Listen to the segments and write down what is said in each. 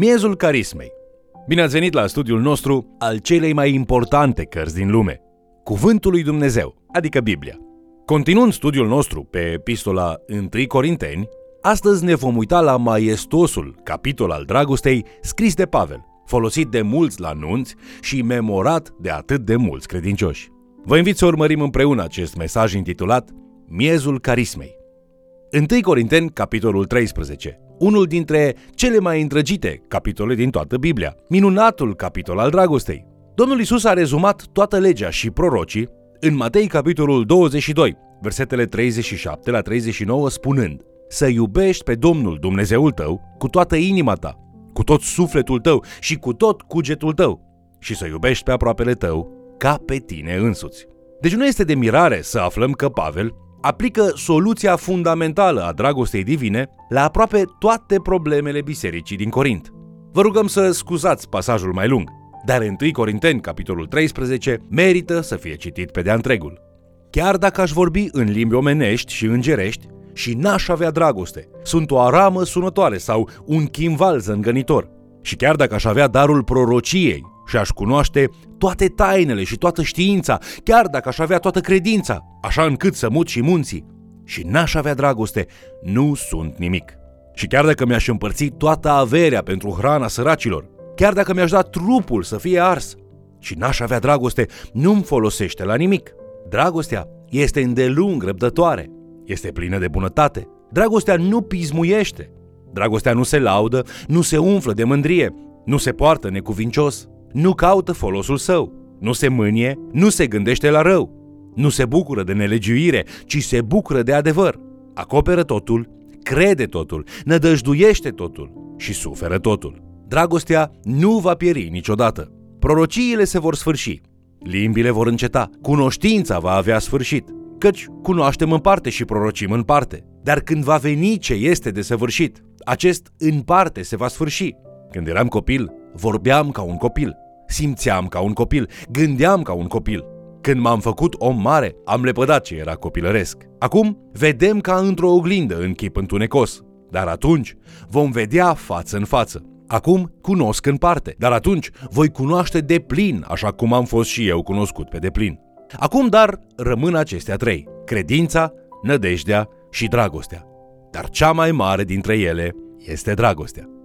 Miezul carismei. Bine ați venit la studiul nostru al celei mai importante cărți din lume, Cuvântul lui Dumnezeu, adică Biblia. Continuând studiul nostru pe epistola 1 Corinteni, astăzi ne vom uita la maestosul capitol al dragostei scris de Pavel, folosit de mulți la nunți și memorat de atât de mulți credincioși. Vă invit să urmărim împreună acest mesaj intitulat Miezul carismei. 1 Corinteni, capitolul 13, unul dintre cele mai îndrăgite capitole din toată Biblia, minunatul capitol al dragostei. Domnul Isus a rezumat toată legea și prorocii în Matei, capitolul 22, versetele 37 la 39, spunând Să iubești pe Domnul Dumnezeul tău cu toată inima ta, cu tot sufletul tău și cu tot cugetul tău și să iubești pe aproapele tău ca pe tine însuți. Deci nu este de mirare să aflăm că Pavel aplică soluția fundamentală a dragostei divine la aproape toate problemele bisericii din Corint. Vă rugăm să scuzați pasajul mai lung, dar în 1 Corinteni, capitolul 13, merită să fie citit pe de-a întregul. Chiar dacă aș vorbi în limbi omenești și îngerești și n-aș avea dragoste, sunt o aramă sunătoare sau un chimval zângănitor. Și chiar dacă aș avea darul prorociei și aș cunoaște toate tainele și toată știința, chiar dacă aș avea toată credința, așa încât să mut și munții, și n-aș avea dragoste, nu sunt nimic. Și chiar dacă mi-aș împărți toată averea pentru hrana săracilor, chiar dacă mi-aș da trupul să fie ars, și n-aș avea dragoste, nu-mi folosește la nimic. Dragostea este îndelung răbdătoare, este plină de bunătate. Dragostea nu pismuiește. Dragostea nu se laudă, nu se umflă de mândrie, nu se poartă necuvincios, nu caută folosul său, nu se mânie, nu se gândește la rău, nu se bucură de nelegiuire, ci se bucură de adevăr. Acoperă totul, crede totul, nădăjduiește totul și suferă totul. Dragostea nu va pieri niciodată. Prorociile se vor sfârși, limbile vor înceta, cunoștința va avea sfârșit, căci cunoaștem în parte și prorocim în parte. Dar când va veni ce este de săvârșit, acest în parte se va sfârși. Când eram copil, vorbeam ca un copil, simțeam ca un copil, gândeam ca un copil. Când m-am făcut om mare, am lepădat ce era copilăresc. Acum vedem ca într-o oglindă în chip întunecos, dar atunci vom vedea față în față. Acum cunosc în parte, dar atunci voi cunoaște de plin, așa cum am fost și eu cunoscut pe deplin. Acum, dar, rămân acestea trei, credința, nădejdea și dragostea. Dar cea mai mare dintre ele este dragostea.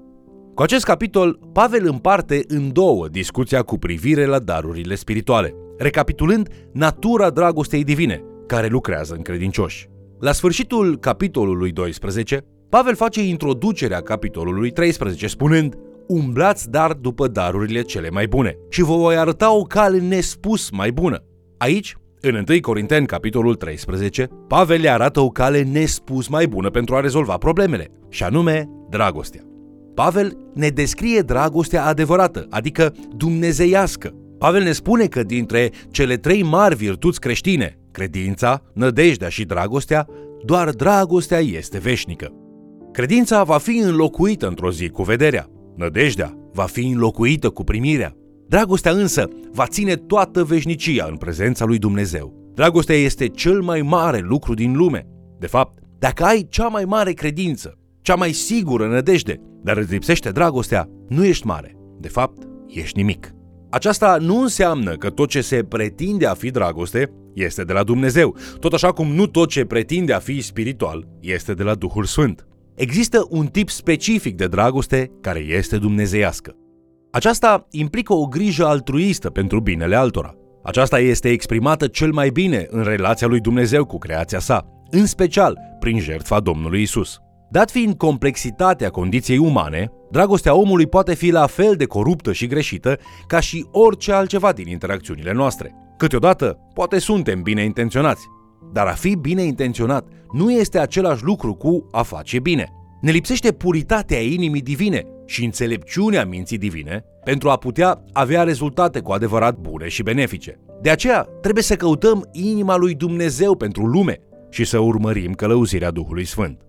Cu acest capitol, Pavel împarte în două discuția cu privire la darurile spirituale, recapitulând natura dragostei divine, care lucrează în credincioși. La sfârșitul capitolului 12, Pavel face introducerea capitolului 13, spunând Umblați dar după darurile cele mai bune și vă voi arăta o cale nespus mai bună. Aici, în 1 Corinteni, capitolul 13, Pavel le arată o cale nespus mai bună pentru a rezolva problemele, și anume dragostea. Pavel ne descrie dragostea adevărată, adică dumnezeiască. Pavel ne spune că dintre cele trei mari virtuți creștine, credința, nădejdea și dragostea, doar dragostea este veșnică. Credința va fi înlocuită într-o zi cu vederea, nădejdea va fi înlocuită cu primirea. Dragostea însă va ține toată veșnicia în prezența lui Dumnezeu. Dragostea este cel mai mare lucru din lume. De fapt, dacă ai cea mai mare credință, cea mai sigură nădejde, dar îți lipsește dragostea, nu ești mare. De fapt, ești nimic. Aceasta nu înseamnă că tot ce se pretinde a fi dragoste este de la Dumnezeu, tot așa cum nu tot ce pretinde a fi spiritual este de la Duhul Sfânt. Există un tip specific de dragoste care este dumnezeiască. Aceasta implică o grijă altruistă pentru binele altora. Aceasta este exprimată cel mai bine în relația lui Dumnezeu cu creația sa, în special prin jertfa Domnului Isus. Dat fiind complexitatea condiției umane, dragostea omului poate fi la fel de coruptă și greșită ca și orice altceva din interacțiunile noastre. Câteodată, poate suntem bine intenționați, dar a fi bine intenționat nu este același lucru cu a face bine. Ne lipsește puritatea inimii divine și înțelepciunea minții divine pentru a putea avea rezultate cu adevărat bune și benefice. De aceea, trebuie să căutăm inima lui Dumnezeu pentru lume și să urmărim călăuzirea Duhului Sfânt.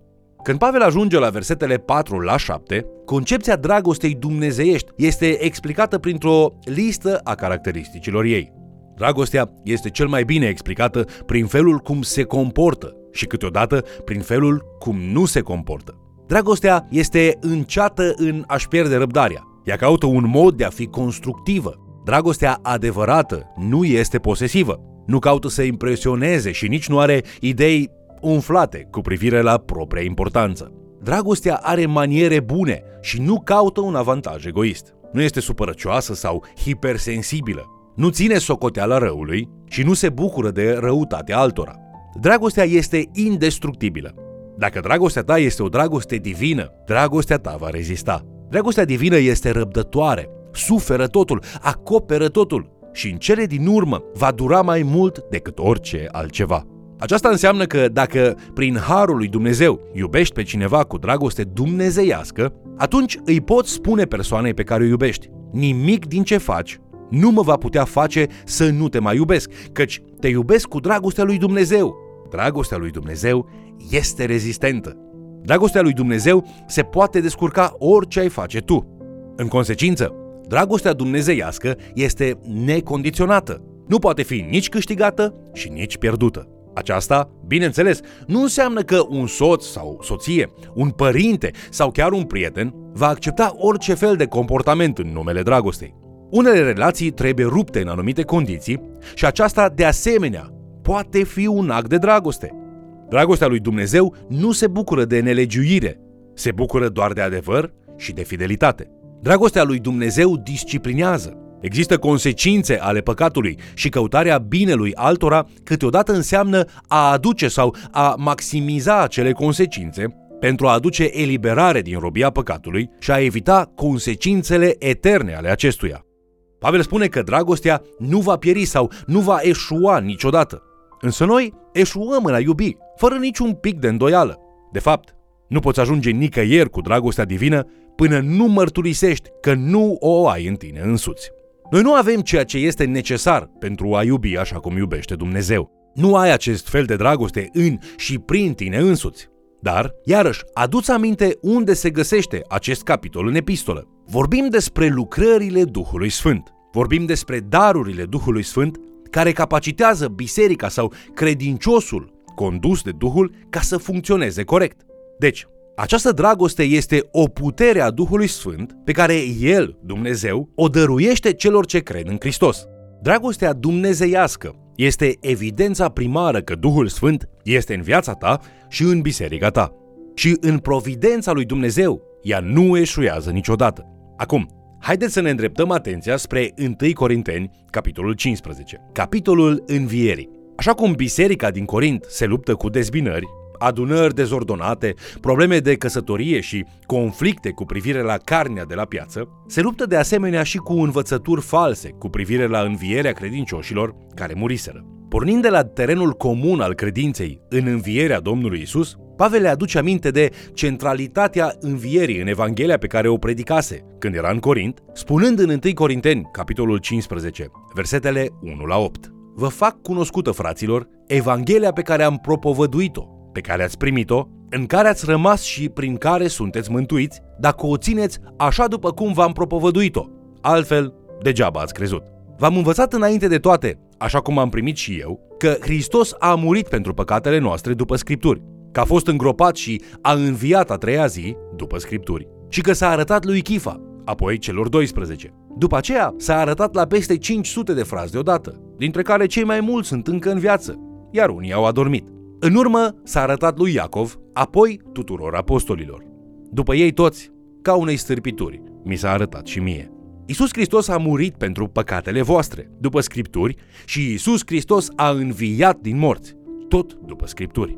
Când Pavel ajunge la versetele 4 la 7, concepția dragostei dumnezeiești este explicată printr-o listă a caracteristicilor ei. Dragostea este cel mai bine explicată prin felul cum se comportă și câteodată prin felul cum nu se comportă. Dragostea este înceată în a-și pierde răbdarea. Ea caută un mod de a fi constructivă. Dragostea adevărată nu este posesivă. Nu caută să impresioneze și nici nu are idei umflate cu privire la propria importanță. Dragostea are maniere bune și nu caută un avantaj egoist. Nu este supărăcioasă sau hipersensibilă. Nu ține socoteala răului și nu se bucură de răutatea altora. Dragostea este indestructibilă. Dacă dragostea ta este o dragoste divină, dragostea ta va rezista. Dragostea divină este răbdătoare, suferă totul, acoperă totul și în cele din urmă va dura mai mult decât orice altceva. Aceasta înseamnă că dacă prin harul lui Dumnezeu iubești pe cineva cu dragoste dumnezeiască, atunci îi poți spune persoanei pe care o iubești, nimic din ce faci nu mă va putea face să nu te mai iubesc, căci te iubesc cu dragostea lui Dumnezeu. Dragostea lui Dumnezeu este rezistentă. Dragostea lui Dumnezeu se poate descurca orice ai face tu. În consecință, dragostea dumnezeiască este necondiționată. Nu poate fi nici câștigată și nici pierdută. Aceasta, bineînțeles, nu înseamnă că un soț sau soție, un părinte sau chiar un prieten va accepta orice fel de comportament în numele dragostei. Unele relații trebuie rupte în anumite condiții și aceasta, de asemenea, poate fi un act de dragoste. Dragostea lui Dumnezeu nu se bucură de nelegiuire, se bucură doar de adevăr și de fidelitate. Dragostea lui Dumnezeu disciplinează. Există consecințe ale păcatului și căutarea binelui altora câteodată înseamnă a aduce sau a maximiza acele consecințe pentru a aduce eliberare din robia păcatului și a evita consecințele eterne ale acestuia. Pavel spune că dragostea nu va pieri sau nu va eșua niciodată. Însă noi eșuăm în a iubi, fără niciun pic de îndoială. De fapt, nu poți ajunge nicăieri cu dragostea divină până nu mărturisești că nu o ai în tine însuți. Noi nu avem ceea ce este necesar pentru a iubi așa cum iubește Dumnezeu. Nu ai acest fel de dragoste în și prin tine însuți. Dar, iarăși, aduți aminte unde se găsește acest capitol în epistolă. Vorbim despre lucrările Duhului Sfânt. Vorbim despre darurile Duhului Sfânt care capacitează biserica sau credinciosul condus de Duhul ca să funcționeze corect. Deci, această dragoste este o putere a Duhului Sfânt pe care El, Dumnezeu, o dăruiește celor ce cred în Hristos. Dragostea dumnezeiască este evidența primară că Duhul Sfânt este în viața ta și în biserica ta. Și în providența lui Dumnezeu, ea nu eșuează niciodată. Acum, haideți să ne îndreptăm atenția spre 1 Corinteni, capitolul 15, capitolul învierii. Așa cum biserica din Corint se luptă cu dezbinări, adunări dezordonate, probleme de căsătorie și conflicte cu privire la carnea de la piață, se luptă de asemenea și cu învățături false cu privire la învierea credincioșilor care muriseră. Pornind de la terenul comun al credinței în învierea Domnului Isus, Pavel le aduce aminte de centralitatea învierii în Evanghelia pe care o predicase când era în Corint, spunând în 1 Corinteni, capitolul 15, versetele 1 la 8. Vă fac cunoscută, fraților, Evanghelia pe care am propovăduit-o, pe care ați primit-o, în care ați rămas și prin care sunteți mântuiți, dacă o țineți așa după cum v-am propovăduit-o. Altfel, degeaba ați crezut. V-am învățat înainte de toate, așa cum am primit și eu, că Hristos a murit pentru păcatele noastre după Scripturi, că a fost îngropat și a înviat a treia zi după Scripturi și că s-a arătat lui Chifa, apoi celor 12. După aceea s-a arătat la peste 500 de frați deodată, dintre care cei mai mulți sunt încă în viață, iar unii au adormit. În urmă s-a arătat lui Iacov, apoi tuturor apostolilor. După ei toți, ca unei stârpituri, mi s-a arătat și mie. Isus Hristos a murit pentru păcatele voastre, după Scripturi, și Isus Hristos a înviat din morți, tot după Scripturi.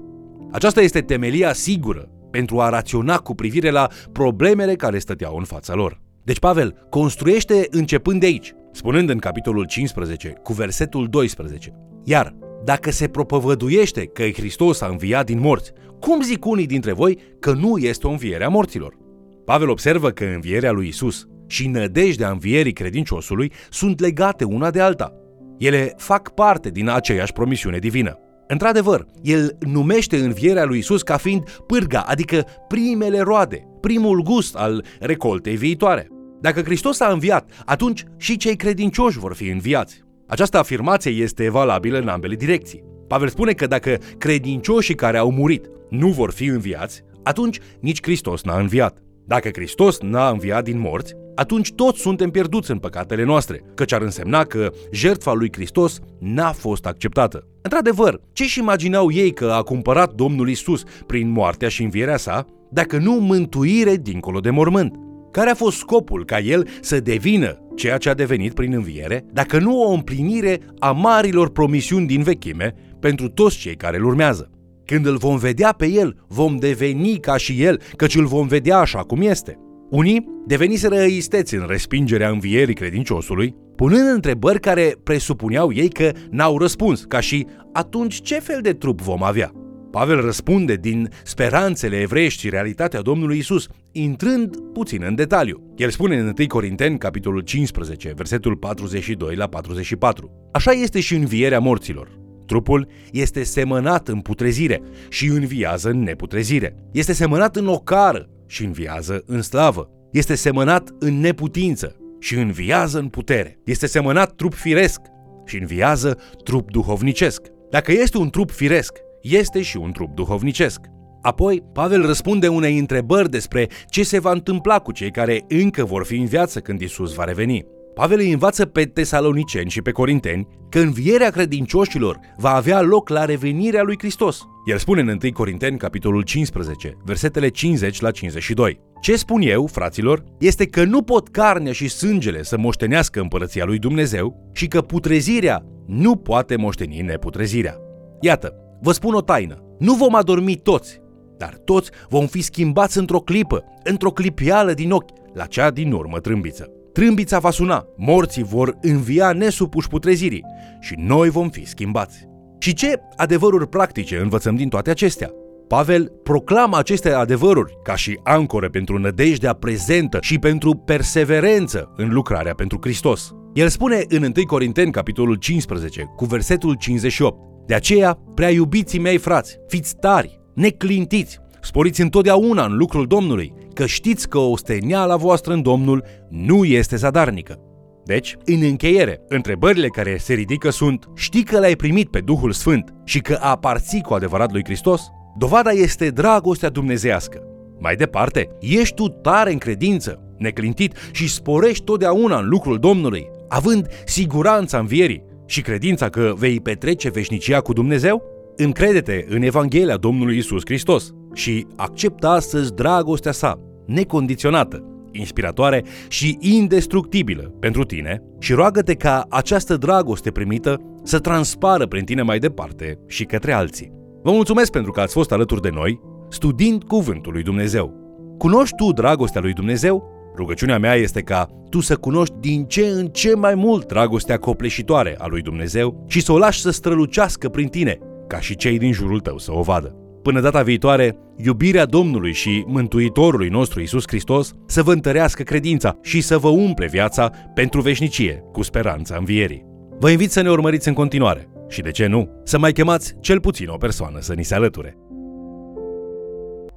Aceasta este temelia sigură pentru a raționa cu privire la problemele care stăteau în fața lor. Deci Pavel construiește începând de aici, spunând în capitolul 15 cu versetul 12. Iar dacă se propovăduiește că Hristos a înviat din morți, cum zic unii dintre voi că nu este o înviere a morților? Pavel observă că învierea lui Isus și nădejdea învierii credinciosului sunt legate una de alta. Ele fac parte din aceeași promisiune divină. Într-adevăr, el numește învierea lui Isus ca fiind pârga, adică primele roade, primul gust al recoltei viitoare. Dacă Hristos a înviat, atunci și cei credincioși vor fi înviați. Această afirmație este valabilă în ambele direcții. Pavel spune că dacă credincioșii care au murit nu vor fi înviați, atunci nici Hristos n-a înviat. Dacă Hristos n-a înviat din morți, atunci toți suntem pierduți în păcatele noastre, căci ar însemna că jertfa lui Hristos n-a fost acceptată. Într-adevăr, ce-și imaginau ei că a cumpărat Domnul Isus prin moartea și învierea sa, dacă nu mântuire dincolo de mormânt? Care a fost scopul ca el să devină ceea ce a devenit prin înviere, dacă nu o împlinire a marilor promisiuni din vechime pentru toți cei care îl urmează? Când îl vom vedea pe el, vom deveni ca și el, căci îl vom vedea așa cum este. Unii deveniseră isteți în respingerea învierii credinciosului, punând întrebări care presupuneau ei că n-au răspuns, ca și atunci ce fel de trup vom avea? Pavel răspunde din speranțele evreiești și realitatea Domnului Isus, intrând puțin în detaliu. El spune în 1 Corinteni, capitolul 15, versetul 42 la 44. Așa este și învierea morților. Trupul este semănat în putrezire și înviază în neputrezire. Este semănat în ocară și înviază în slavă. Este semănat în neputință și înviază în putere. Este semănat trup firesc și înviază trup duhovnicesc. Dacă este un trup firesc, este și un trup duhovnicesc. Apoi, Pavel răspunde unei întrebări despre ce se va întâmpla cu cei care încă vor fi în viață când Isus va reveni. Pavel îi învață pe tesaloniceni și pe corinteni că învierea credincioșilor va avea loc la revenirea lui Hristos. El spune în 1 Corinteni, capitolul 15, versetele 50 la 52. Ce spun eu, fraților, este că nu pot carnea și sângele să moștenească împărăția lui Dumnezeu și că putrezirea nu poate moșteni neputrezirea. Iată, vă spun o taină, nu vom adormi toți, dar toți vom fi schimbați într-o clipă, într-o clipială din ochi, la cea din urmă trâmbiță. Trâmbița va suna, morții vor învia nesupuși putrezirii și noi vom fi schimbați. Și ce adevăruri practice învățăm din toate acestea? Pavel proclamă aceste adevăruri ca și ancore pentru nădejdea prezentă și pentru perseverență în lucrarea pentru Hristos. El spune în 1 Corinteni, capitolul 15, cu versetul 58, De aceea, prea iubiții mei frați, fiți tari, neclintiți, sporiți întotdeauna în lucrul Domnului, că știți că osteniala voastră în Domnul nu este zadarnică. Deci, în încheiere, întrebările care se ridică sunt Știi că l-ai primit pe Duhul Sfânt și că aparții cu adevărat lui Hristos? Dovada este dragostea dumnezească. Mai departe, ești tu tare în credință, neclintit și sporești totdeauna în lucrul Domnului, având siguranța învierii și credința că vei petrece veșnicia cu Dumnezeu? Încrede-te în Evanghelia Domnului Isus Hristos și acceptă astăzi dragostea sa, necondiționată, inspiratoare și indestructibilă pentru tine și roagă-te ca această dragoste primită să transpară prin tine mai departe și către alții. Vă mulțumesc pentru că ați fost alături de noi, studiind Cuvântul lui Dumnezeu. Cunoști tu dragostea lui Dumnezeu? Rugăciunea mea este ca tu să cunoști din ce în ce mai mult dragostea copleșitoare a lui Dumnezeu și să o lași să strălucească prin tine, ca și cei din jurul tău să o vadă. Până data viitoare, iubirea Domnului și Mântuitorului nostru Isus Hristos să vă întărească credința și să vă umple viața pentru veșnicie cu speranța învierii. Vă invit să ne urmăriți în continuare și, de ce nu, să mai chemați cel puțin o persoană să ni se alăture.